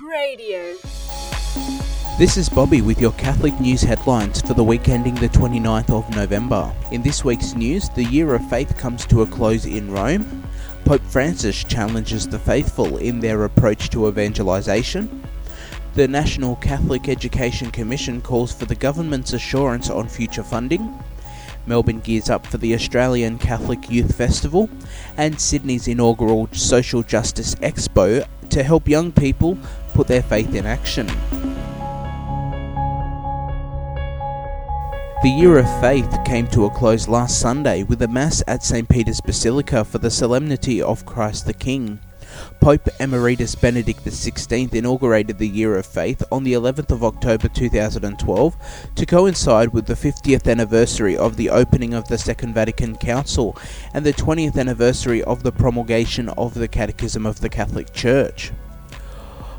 Radio. This is Bobby with your Catholic news headlines for the week ending the 29th of November. In this week's news, the Year of Faith comes to a close in Rome. Pope Francis challenges the faithful in their approach to evangelization. The National Catholic Education Commission calls for the government's assurance on future funding. Melbourne gears up for the Australian Catholic Youth Festival, and Sydney's inaugural Social Justice Expo to help young people put their faith in action. The Year of Faith came to a close last Sunday with a Mass at St. Peter's Basilica for the Solemnity of Christ the King. Pope Emeritus Benedict XVI inaugurated the Year of Faith on the 11th of October 2012 to coincide with the 50th anniversary of the opening of the Second Vatican Council and the 20th anniversary of the promulgation of the Catechism of the Catholic Church.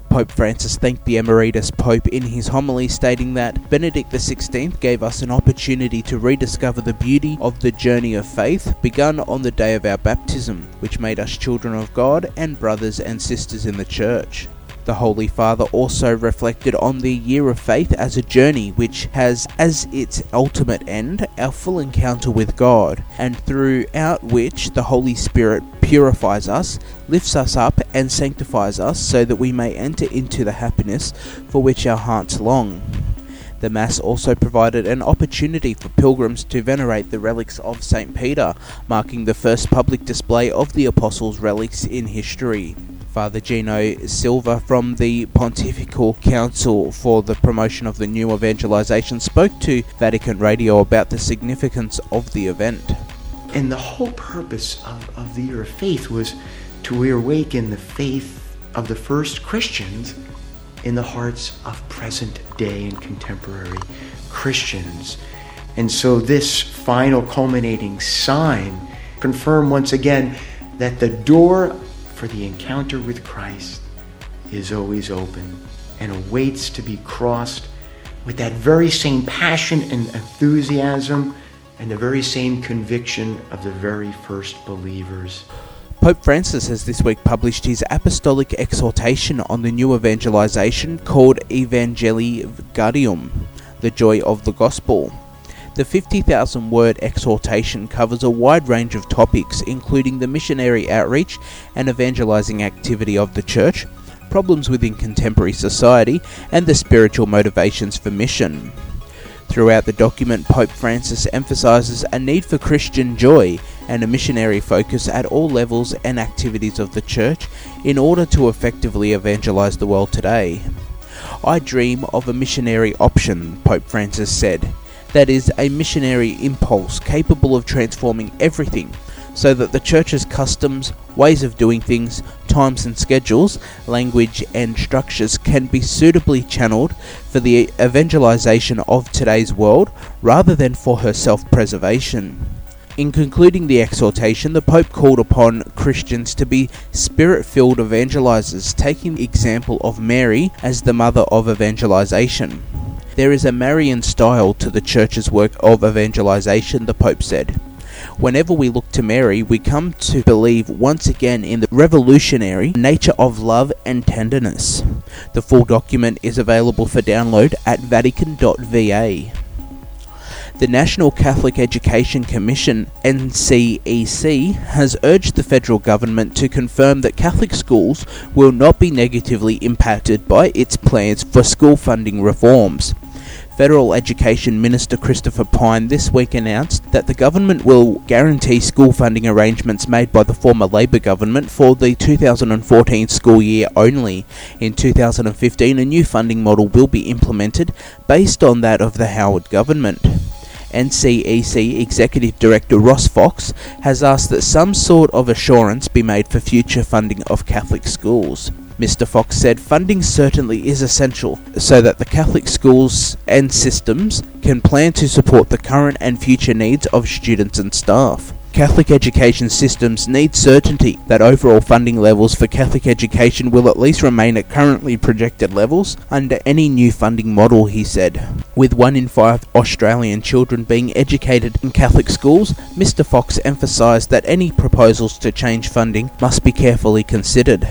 Pope Francis thanked the Emeritus Pope in his homily, stating that Benedict XVI gave us an opportunity to rediscover the beauty of the journey of faith begun on the day of our baptism, which made us children of God and brothers and sisters in the Church. The Holy Father also reflected on the year of faith as a journey which has as its ultimate end our full encounter with God, and throughout which the Holy Spirit purifies us, lifts us up, and sanctifies us so that we may enter into the happiness for which our hearts long. The Mass also provided an opportunity for pilgrims to venerate the relics of St. Peter, marking the first public display of the Apostles' relics in history. Father Geno Sylva from the Pontifical Council for the Promotion of the New Evangelization spoke to Vatican Radio about the significance of the event. And the whole purpose of, of the Year of Faith was to reawaken the faith of the first Christians in the hearts of present day and contemporary Christians. And so this final culminating sign confirmed once again that the door for the encounter with Christ is always open and awaits to be crossed with that very same passion and enthusiasm and the very same conviction of the very first believers. Pope Francis has this week published his apostolic exhortation on the new evangelization called Evangelii Gaudium, the joy of the gospel. The 50,000 word exhortation covers a wide range of topics, including the missionary outreach and evangelizing activity of the Church, problems within contemporary society, and the spiritual motivations for mission. Throughout the document, Pope Francis emphasizes a need for Christian joy and a missionary focus at all levels and activities of the Church in order to effectively evangelize the world today. I dream of a missionary option, Pope Francis said that is a missionary impulse capable of transforming everything so that the church's customs, ways of doing things, times and schedules, language and structures can be suitably channeled for the evangelization of today's world rather than for her self preservation. In concluding the exhortation, the Pope called upon Christians to be spirit filled evangelizers, taking the example of Mary as the mother of evangelization. There is a Marian style to the Church's work of evangelization, the Pope said. Whenever we look to Mary, we come to believe once again in the revolutionary nature of love and tenderness. The full document is available for download at vatican.va. The National Catholic Education Commission, NCEC, has urged the federal government to confirm that Catholic schools will not be negatively impacted by its plans for school funding reforms. Federal Education Minister Christopher Pyne this week announced that the government will guarantee school funding arrangements made by the former Labor government for the 2014 school year only. In 2015, a new funding model will be implemented based on that of the Howard government. NCEC Executive Director Ross Fox has asked that some sort of assurance be made for future funding of Catholic schools. Mr. Fox said funding certainly is essential so that the Catholic schools and systems can plan to support the current and future needs of students and staff. Catholic education systems need certainty that overall funding levels for Catholic education will at least remain at currently projected levels under any new funding model, he said. With one in five Australian children being educated in Catholic schools, Mr. Fox emphasised that any proposals to change funding must be carefully considered.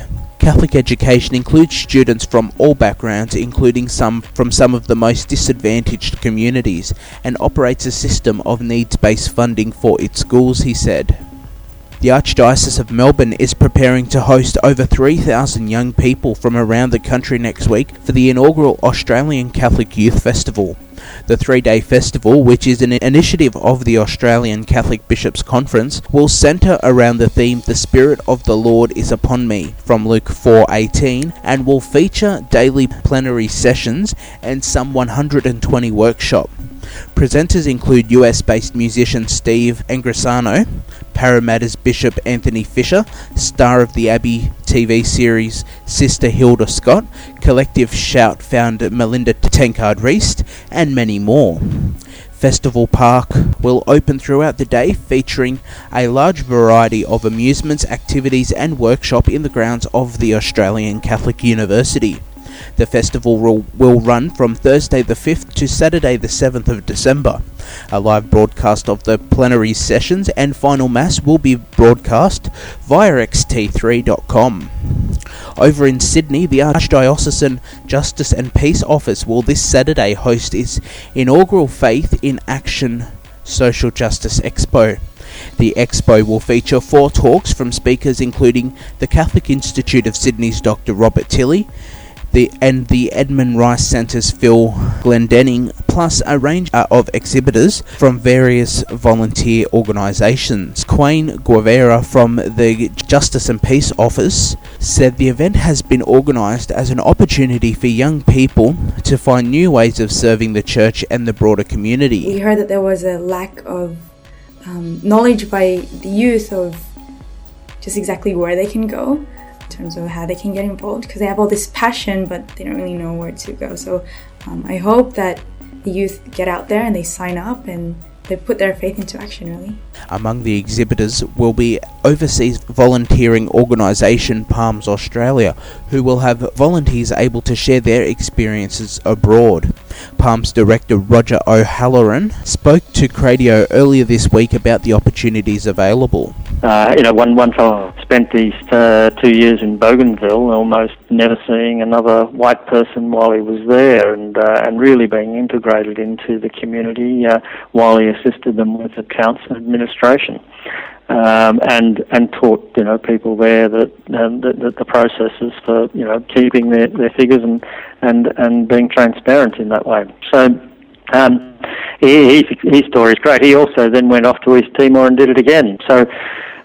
Catholic education includes students from all backgrounds, including some from some of the most disadvantaged communities, and operates a system of needs based funding for its schools, he said. The Archdiocese of Melbourne is preparing to host over 3,000 young people from around the country next week for the inaugural Australian Catholic Youth Festival. The three day festival, which is an initiative of the Australian Catholic Bishops' Conference, will centre around the theme The Spirit of the Lord is Upon Me from Luke 4:18 and will feature daily plenary sessions and some 120 workshops. Presenters include US based musician Steve Angrisano, Parramatta's Bishop Anthony Fisher, star of the Abbey TV series Sister Hilda Scott, Collective Shout founder Melinda Tankard Reist, and many more. Festival Park will open throughout the day, featuring a large variety of amusements, activities, and workshop in the grounds of the Australian Catholic University. The festival will, will run from Thursday the 5th to Saturday the 7th of December. A live broadcast of the plenary sessions and final mass will be broadcast via xt3.com. Over in Sydney, the Archdiocesan Justice and Peace Office will this Saturday host its inaugural Faith in Action Social Justice Expo. The expo will feature four talks from speakers including the Catholic Institute of Sydney's Dr. Robert Tilley, the and the Edmund Rice Centre's Phil Glendenning, plus a range uh, of exhibitors from various volunteer organisations. Quayne Guevara from the Justice and Peace Office said the event has been organised as an opportunity for young people to find new ways of serving the church and the broader community. We heard that there was a lack of um, knowledge by the youth of just exactly where they can go in terms of how they can get involved because they have all this passion but they don't really know where to go. So um, I hope that the youth get out there and they sign up and they put their faith into action really. Among the exhibitors will be overseas volunteering organisation Palms Australia, who will have volunteers able to share their experiences abroad. Palms director Roger O'Halloran spoke to Cradio earlier this week about the opportunities available. Uh, you know, one one fellow spent these uh, two years in Bougainville, almost never seeing another white person while he was there, and uh, and really being integrated into the community uh, while he assisted them with accounts and administration. Um, and and taught you know people there that, um, that, that the processes for you know keeping their, their figures and and and being transparent in that way. So um, he, his story is great. He also then went off to East Timor and did it again. So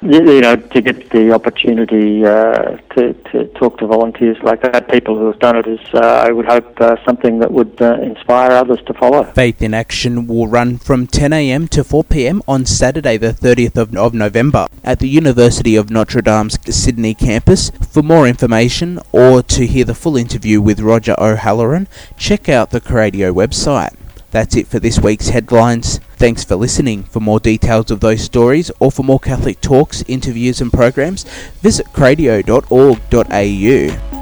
you know, to get the opportunity uh, to, to talk to volunteers like that, people who have done it, is, uh, I would hope, uh, something that would uh, inspire others to follow. Faith in Action will run from 10am to 4pm on Saturday, the 30th of, of November, at the University of Notre Dame's Sydney campus. For more information or to hear the full interview with Roger O'Halloran, check out the Cradio website. That's it for this week's headlines. Thanks for listening. For more details of those stories or for more Catholic talks, interviews, and programs, visit cradio.org.au.